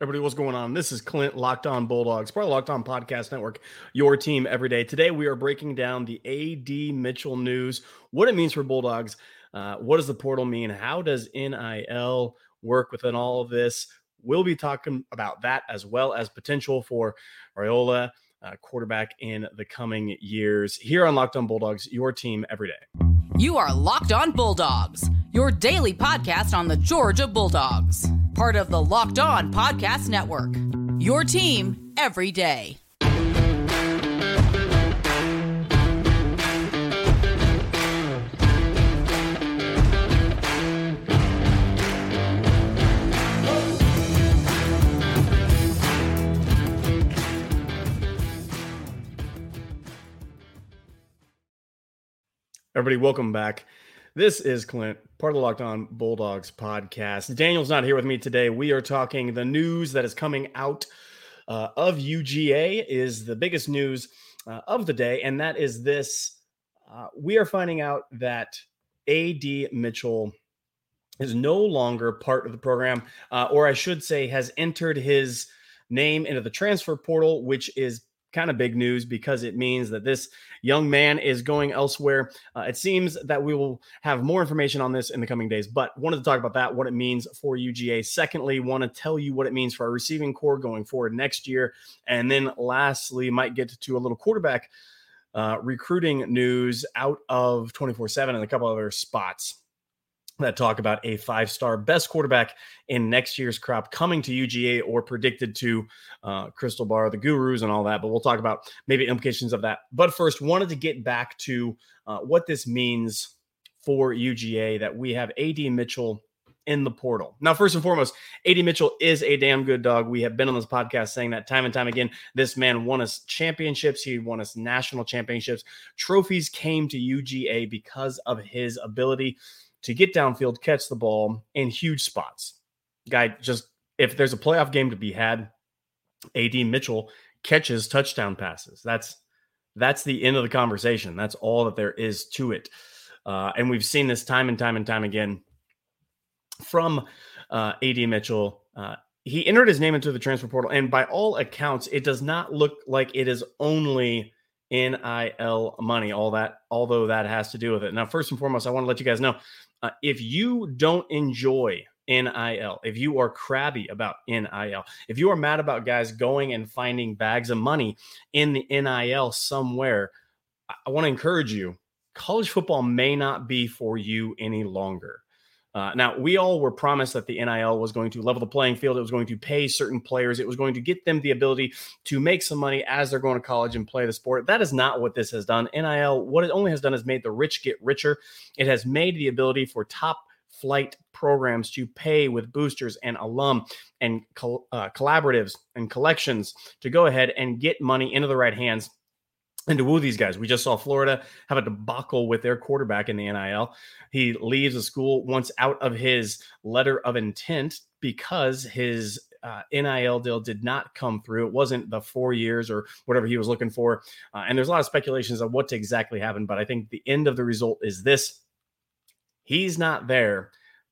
Everybody, what's going on? This is Clint, Locked On Bulldogs, part of Locked On Podcast Network, your team every day. Today, we are breaking down the AD Mitchell news, what it means for Bulldogs, uh, what does the portal mean, how does NIL work within all of this. We'll be talking about that as well as potential for Raiola, uh, quarterback in the coming years. Here on Locked On Bulldogs, your team every day. You are Locked On Bulldogs, your daily podcast on the Georgia Bulldogs part of the Locked On Podcast Network. Your team every day. Everybody, welcome back. This is Clint, part of the Locked On Bulldogs podcast. Daniel's not here with me today. We are talking the news that is coming out uh, of UGA is the biggest news uh, of the day, and that is this: uh, we are finding out that AD Mitchell is no longer part of the program, uh, or I should say, has entered his name into the transfer portal, which is kind of big news because it means that this young man is going elsewhere. Uh, it seems that we will have more information on this in the coming days, but wanted to talk about that, what it means for UGA. Secondly, want to tell you what it means for our receiving corps going forward next year. And then lastly, might get to a little quarterback uh, recruiting news out of 24 7 and a couple other spots that talk about a five star best quarterback in next year's crop coming to UGA or predicted to uh, Crystal Ball, the gurus, and all that. But we'll talk about maybe implications of that. But first, wanted to get back to uh, what this means for UGA that we have AD Mitchell in the portal. Now, first and foremost, AD Mitchell is a damn good dog. We have been on this podcast saying that time and time again. This man won us championships. He won us national championships. Trophies came to UGA because of his ability to get downfield, catch the ball in huge spots. Guy, just if there's a playoff game to be had, AD Mitchell catches touchdown passes. That's that's the end of the conversation. That's all that there is to it. Uh, and we've seen this time and time and time again from uh, AD Mitchell. Uh, he entered his name into the transfer portal, and by all accounts, it does not look like it is only NIL money. All that, although that has to do with it. Now, first and foremost, I want to let you guys know uh, if you don't enjoy NIL, if you are crabby about NIL, if you are mad about guys going and finding bags of money in the NIL somewhere, I want to encourage you college football may not be for you any longer. Uh, now, we all were promised that the NIL was going to level the playing field. It was going to pay certain players. It was going to get them the ability to make some money as they're going to college and play the sport. That is not what this has done. NIL, what it only has done is made the rich get richer. It has made the ability for top flight programs to pay with boosters and alum and uh, collaboratives and collections to go ahead and get money into the right hands and to woo these guys. We just saw Florida have a debacle with their quarterback in the NIL. He leaves the school once out of his letter of intent because his uh, NIL deal did not come through. It wasn't the four years or whatever he was looking for. Uh, and there's a lot of speculations on what exactly happened. But I think the end of the result is this he's not there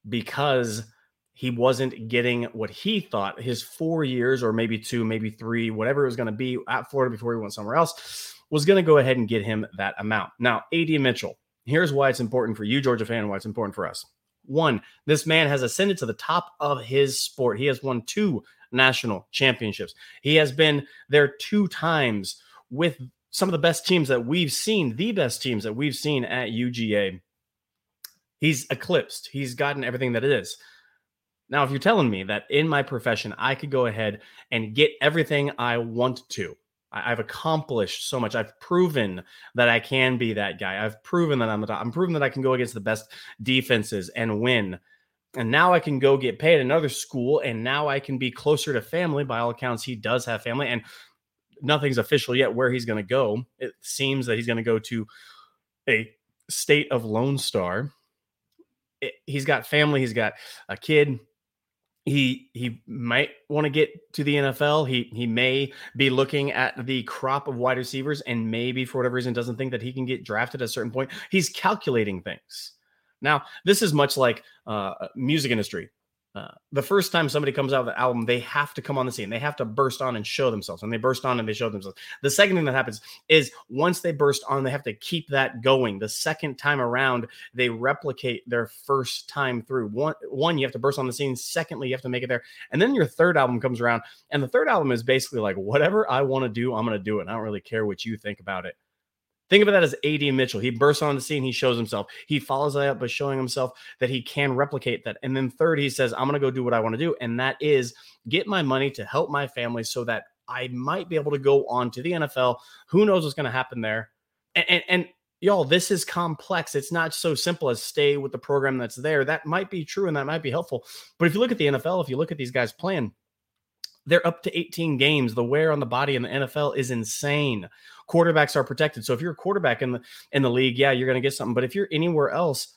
because he wasn't getting what he thought his four years or maybe two, maybe three, whatever it was going to be at Florida before he went somewhere else was going to go ahead and get him that amount. Now, AD Mitchell, here's why it's important for you, Georgia fan, why it's important for us. One, this man has ascended to the top of his sport. He has won two national championships. He has been there two times with some of the best teams that we've seen, the best teams that we've seen at UGA. He's eclipsed. He's gotten everything that it is. Now, if you're telling me that in my profession, I could go ahead and get everything I want to, I've accomplished so much. I've proven that I can be that guy. I've proven that I'm the top. I'm proven that I can go against the best defenses and win. And now I can go get paid another school, and now I can be closer to family. By all accounts, he does have family, and nothing's official yet where he's going to go. It seems that he's going to go to a state of Lone Star. It, he's got family. He's got a kid he he might want to get to the NFL. He he may be looking at the crop of wide receivers and maybe for whatever reason doesn't think that he can get drafted at a certain point. He's calculating things. Now, this is much like uh, music industry. The first time somebody comes out with an album, they have to come on the scene. They have to burst on and show themselves. And they burst on and they show themselves. The second thing that happens is once they burst on, they have to keep that going. The second time around, they replicate their first time through. One, one, you have to burst on the scene. Secondly, you have to make it there. And then your third album comes around. And the third album is basically like, whatever I want to do, I'm going to do it. I don't really care what you think about it. Think about that as AD Mitchell. He bursts on the scene, he shows himself. He follows that up by showing himself that he can replicate that. And then third, he says, I'm going to go do what I want to do. And that is get my money to help my family so that I might be able to go on to the NFL. Who knows what's going to happen there? And, and, and y'all, this is complex. It's not so simple as stay with the program that's there. That might be true and that might be helpful. But if you look at the NFL, if you look at these guys playing, they're up to 18 games. The wear on the body in the NFL is insane. Quarterbacks are protected. So if you're a quarterback in the in the league, yeah, you're going to get something. But if you're anywhere else,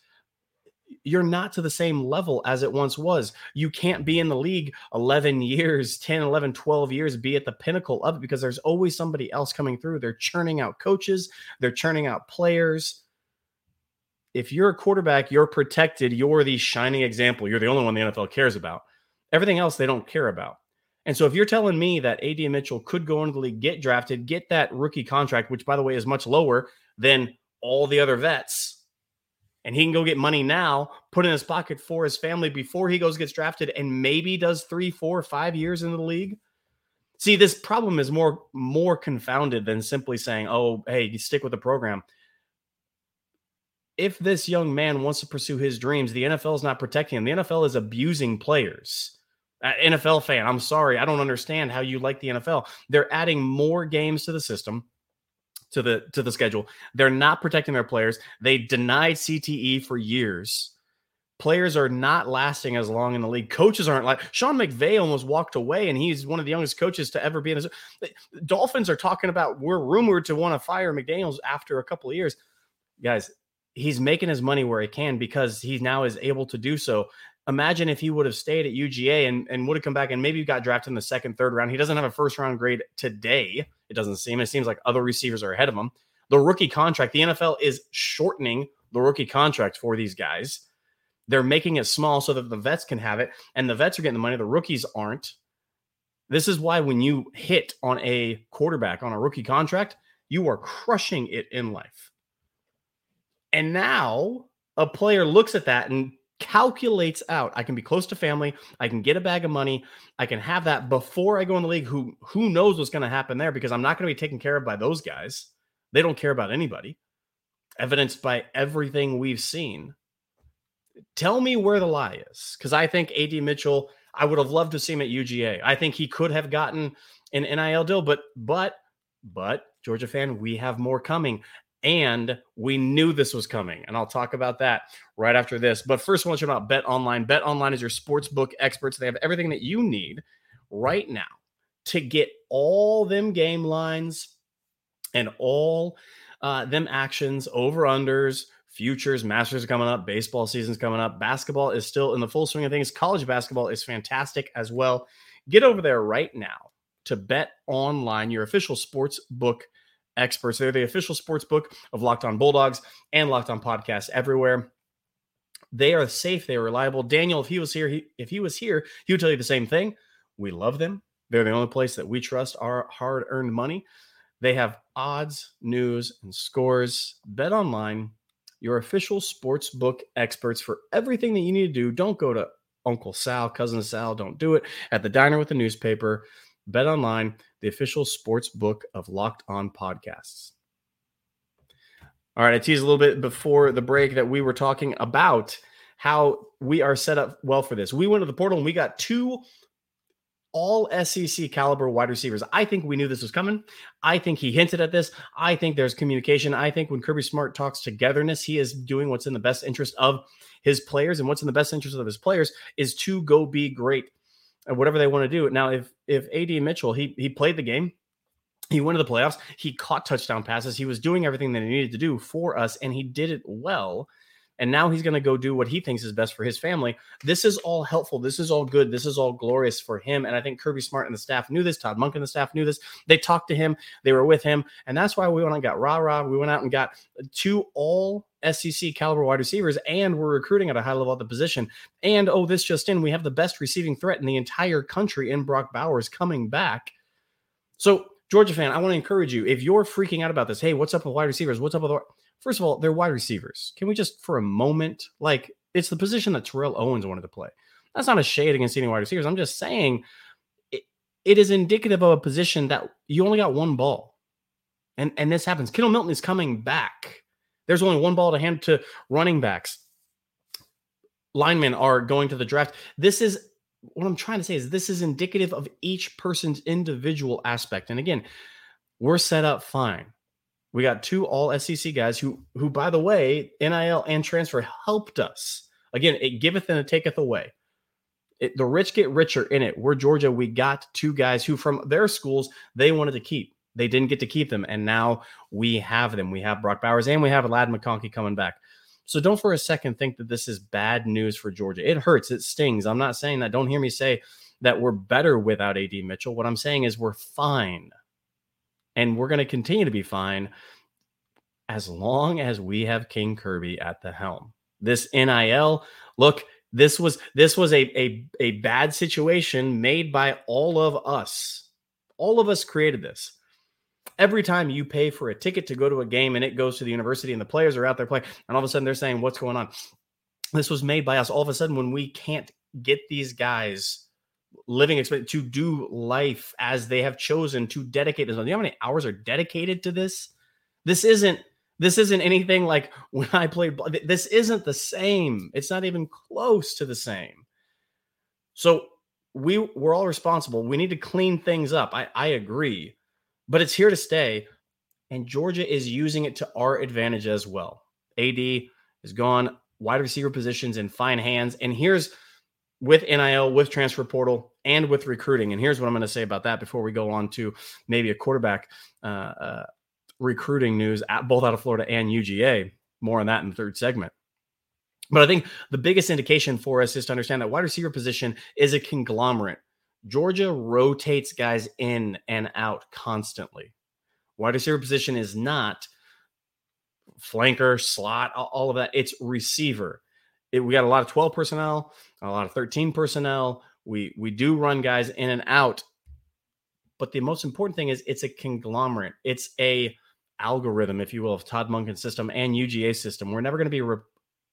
you're not to the same level as it once was. You can't be in the league 11 years, 10, 11, 12 years, be at the pinnacle of it because there's always somebody else coming through. They're churning out coaches, they're churning out players. If you're a quarterback, you're protected. You're the shining example. You're the only one the NFL cares about. Everything else they don't care about. And so if you're telling me that AD Mitchell could go into the league, get drafted, get that rookie contract, which by the way is much lower than all the other vets, and he can go get money now, put in his pocket for his family before he goes gets drafted, and maybe does three, four, five years in the league. See, this problem is more more confounded than simply saying, "Oh, hey, stick with the program." If this young man wants to pursue his dreams, the NFL is not protecting him. The NFL is abusing players. NFL fan, I'm sorry, I don't understand how you like the NFL. They're adding more games to the system, to the to the schedule. They're not protecting their players. They denied CTE for years. Players are not lasting as long in the league. Coaches aren't like Sean McVay almost walked away, and he's one of the youngest coaches to ever be in this. Dolphins are talking about we're rumored to want to fire McDaniels after a couple of years. Guys, he's making his money where he can because he now is able to do so imagine if he would have stayed at UGA and, and would have come back and maybe got drafted in the second, third round. He doesn't have a first round grade today. It doesn't seem. It seems like other receivers are ahead of him. The rookie contract, the NFL is shortening the rookie contract for these guys. They're making it small so that the vets can have it, and the vets are getting the money. The rookies aren't. This is why when you hit on a quarterback on a rookie contract, you are crushing it in life. And now a player looks at that and calculates out I can be close to family, I can get a bag of money, I can have that before I go in the league. Who who knows what's going to happen there because I'm not going to be taken care of by those guys. They don't care about anybody. Evidenced by everything we've seen. Tell me where the lie is because I think AD Mitchell, I would have loved to see him at UGA. I think he could have gotten an NIL deal, but but but Georgia fan, we have more coming and we knew this was coming. And I'll talk about that right after this. But first, I want you to about Bet Online. Bet Online is your sports book experts. They have everything that you need right now to get all them game lines and all uh, them actions, over unders, futures, masters are coming up, baseball season's coming up. Basketball is still in the full swing of things. College basketball is fantastic as well. Get over there right now to Bet Online, your official sports book experts. They're the official sports book of Locked On Bulldogs and Locked On Podcasts everywhere. They are safe. They are reliable. Daniel, if he was here, he, if he was here, he would tell you the same thing. We love them. They're the only place that we trust our hard-earned money. They have odds, news, and scores. Bet online, your official sports book experts for everything that you need to do. Don't go to Uncle Sal, Cousin Sal. Don't do it at the diner with the newspaper. Bet online, the official sports book of Locked On Podcasts. All right, I teased a little bit before the break that we were talking about how we are set up well for this. We went to the portal and we got two all SEC caliber wide receivers. I think we knew this was coming. I think he hinted at this. I think there's communication. I think when Kirby Smart talks togetherness, he is doing what's in the best interest of his players. And what's in the best interest of his players is to go be great Uh, whatever they want to do. Now, if if AD Mitchell he he played the game, he went to the playoffs, he caught touchdown passes, he was doing everything that he needed to do for us, and he did it well. And now he's going to go do what he thinks is best for his family. This is all helpful. This is all good. This is all glorious for him. And I think Kirby Smart and the staff knew this. Todd Monken and the staff knew this. They talked to him. They were with him. And that's why we went and got RaRa. We went out and got two all SEC caliber wide receivers, and we're recruiting at a high level at the position. And oh, this just in, we have the best receiving threat in the entire country in Brock Bowers coming back. So, Georgia fan, I want to encourage you if you're freaking out about this, hey, what's up with wide receivers? What's up with first of all, they're wide receivers. Can we just for a moment, like it's the position that Terrell Owens wanted to play. That's not a shade against any wide receivers. I'm just saying it, it is indicative of a position that you only got one ball. And and this happens. Kendall Milton is coming back. There's only one ball to hand to running backs. Linemen are going to the draft. This is what I'm trying to say is this is indicative of each person's individual aspect. And again, we're set up fine. We got two all SEC guys who, who by the way, NIL and transfer helped us. Again, it giveth and it taketh away. It, the rich get richer in it. We're Georgia. We got two guys who, from their schools, they wanted to keep. They didn't get to keep them, and now we have them. We have Brock Bowers and we have Ladd McConkey coming back. So don't for a second think that this is bad news for Georgia. It hurts. It stings. I'm not saying that. Don't hear me say that we're better without AD Mitchell. What I'm saying is we're fine and we're going to continue to be fine as long as we have King Kirby at the helm. This NIL, look, this was this was a, a, a bad situation made by all of us. All of us created this. Every time you pay for a ticket to go to a game and it goes to the university and the players are out there playing, and all of a sudden they're saying, What's going on? This was made by us. All of a sudden, when we can't get these guys living to do life as they have chosen to dedicate this. Do you know how many hours are dedicated to this? This isn't this isn't anything like when I played. This isn't the same. It's not even close to the same. So we we're all responsible. We need to clean things up. I, I agree, but it's here to stay, and Georgia is using it to our advantage as well. AD is gone. Wide receiver positions in fine hands, and here's with NIL, with transfer portal, and with recruiting. And here's what I'm going to say about that before we go on to maybe a quarterback uh, uh, recruiting news, at, both out of Florida and UGA. More on that in the third segment. But I think the biggest indication for us is to understand that wide receiver position is a conglomerate. Georgia rotates guys in and out constantly. Wide receiver position is not flanker, slot, all of that. It's receiver it, we got a lot of 12 personnel, a lot of 13 personnel. We we do run guys in and out, but the most important thing is it's a conglomerate. It's a algorithm, if you will, of Todd Monken's system and UGA system. We're never going to be re-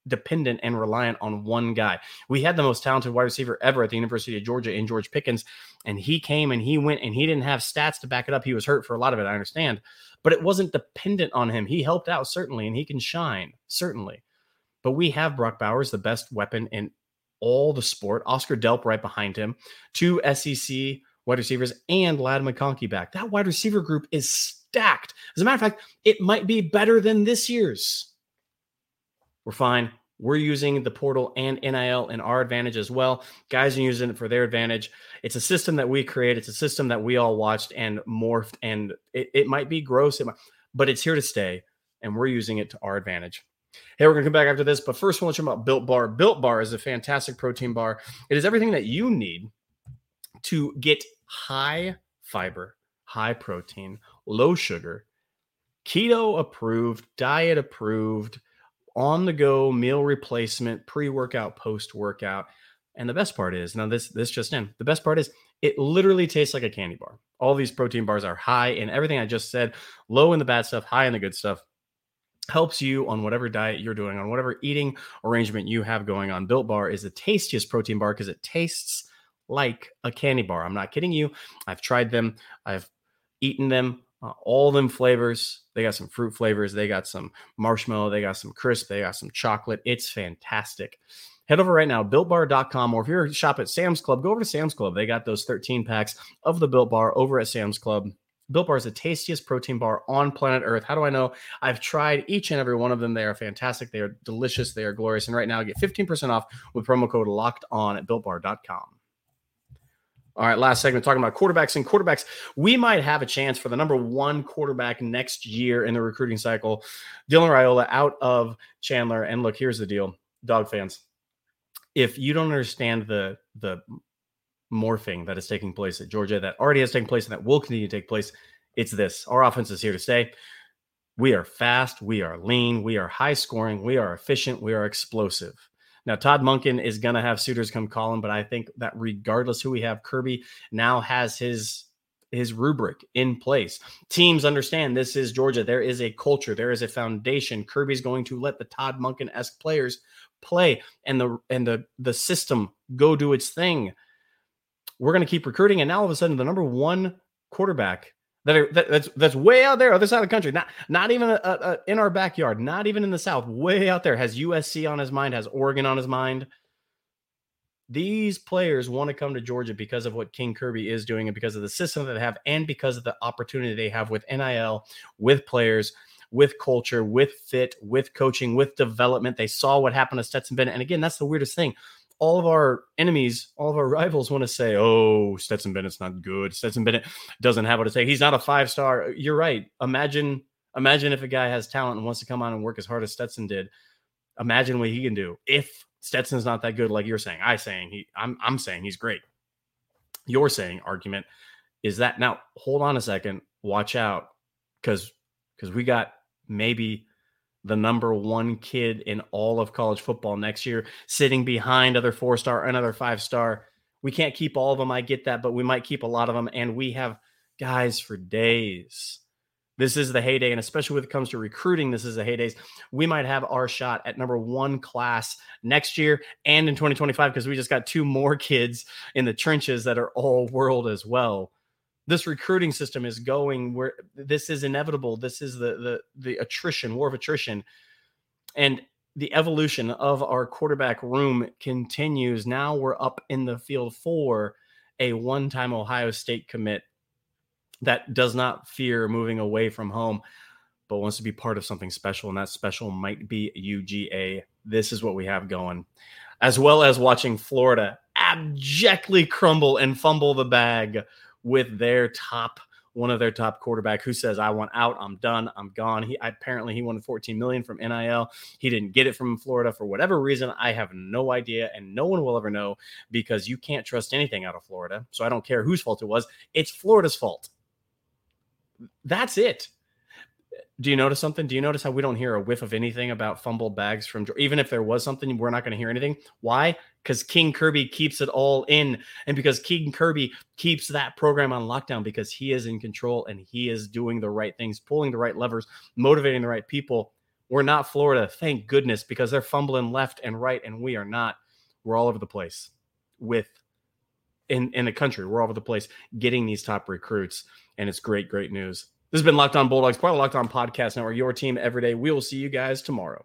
dependent and reliant on one guy. We had the most talented wide receiver ever at the University of Georgia in George Pickens, and he came and he went and he didn't have stats to back it up. He was hurt for a lot of it, I understand, but it wasn't dependent on him. He helped out certainly, and he can shine certainly. But we have Brock Bowers, the best weapon in all the sport. Oscar Delp right behind him, two SEC wide receivers, and Ladd McConkey back. That wide receiver group is stacked. As a matter of fact, it might be better than this year's. We're fine. We're using the portal and NIL in our advantage as well. Guys are using it for their advantage. It's a system that we create. It's a system that we all watched and morphed. And it, it might be gross, it might, but it's here to stay. And we're using it to our advantage. Hey, we're to come back after this, but first, to talk about Built Bar. Built Bar is a fantastic protein bar. It is everything that you need to get high fiber, high protein, low sugar, keto approved, diet approved, on the go meal replacement, pre workout, post workout. And the best part is now this this just in. The best part is it literally tastes like a candy bar. All these protein bars are high in everything I just said, low in the bad stuff, high in the good stuff helps you on whatever diet you're doing, on whatever eating arrangement you have going on. Built Bar is the tastiest protein bar because it tastes like a candy bar. I'm not kidding you. I've tried them. I've eaten them. Uh, all them flavors. They got some fruit flavors. They got some marshmallow. They got some crisp. They got some chocolate. It's fantastic. Head over right now, builtbar.com, or if you're shop at Sam's Club, go over to Sam's Club. They got those 13 packs of the Built Bar over at Sam's Club. Built Bar is the tastiest protein bar on planet Earth. How do I know? I've tried each and every one of them. They are fantastic. They are delicious. They are glorious. And right now, get 15% off with promo code locked on at builtbar.com. All right, last segment talking about quarterbacks and quarterbacks. We might have a chance for the number one quarterback next year in the recruiting cycle. Dylan Raiola out of Chandler. And look, here's the deal, dog fans. If you don't understand the the morphing that is taking place at Georgia, that already has taken place, and that will continue to take place. It's this. Our offense is here to stay. We are fast, we are lean, we are high scoring, we are efficient, we are explosive. Now, Todd Monken is going to have suitors come call him, but I think that regardless who we have, Kirby now has his his rubric in place. Teams understand this is Georgia. There is a culture, there is a foundation. Kirby's going to let the Todd Monken esque players play and the and the the system go do its thing. We're going to keep recruiting, and now all of a sudden, the number one quarterback that, are, that that's that's way out there, other side of the country, not not even a, a, in our backyard, not even in the South, way out there, has USC on his mind, has Oregon on his mind. These players want to come to Georgia because of what King Kirby is doing and because of the system that they have and because of the opportunity they have with NIL, with players, with culture, with fit, with coaching, with development. They saw what happened to Stetson Bennett. And again, that's the weirdest thing. All of our enemies, all of our rivals want to say, oh, Stetson Bennett's not good. Stetson Bennett doesn't have what to say. He's not a five star. You're right. Imagine, imagine if a guy has talent and wants to come on and work as hard as Stetson did. Imagine what he can do if Stetson's not that good, like you're saying. I saying he, I'm, I'm saying he's great. You're saying argument is that now. Hold on a second. Watch out, because because we got maybe the number one kid in all of college football next year, sitting behind other four star, another five star. We can't keep all of them. I get that, but we might keep a lot of them, and we have guys for days this is the heyday, and especially when it comes to recruiting, this is the heydays. We might have our shot at number one class next year and in 2025 because we just got two more kids in the trenches that are all world as well. This recruiting system is going where this is inevitable. This is the the the attrition, war of attrition, and the evolution of our quarterback room continues. Now we're up in the field for a one-time Ohio State commit that does not fear moving away from home, but wants to be part of something special. And that special might be UGA. This is what we have going, as well as watching Florida abjectly crumble and fumble the bag with their top one of their top quarterback who says i want out i'm done i'm gone he apparently he wanted 14 million from nil he didn't get it from florida for whatever reason i have no idea and no one will ever know because you can't trust anything out of florida so i don't care whose fault it was it's florida's fault that's it. Do you notice something? Do you notice how we don't hear a whiff of anything about fumbled bags from even if there was something, we're not going to hear anything? Why? Because King Kirby keeps it all in, and because King Kirby keeps that program on lockdown because he is in control and he is doing the right things, pulling the right levers, motivating the right people. We're not Florida, thank goodness, because they're fumbling left and right, and we are not. We're all over the place with in in the country. We're all over the place getting these top recruits and it's great, great news. This has been Locked On Bulldogs, part of Locked On Podcast Network, your team every day. We will see you guys tomorrow.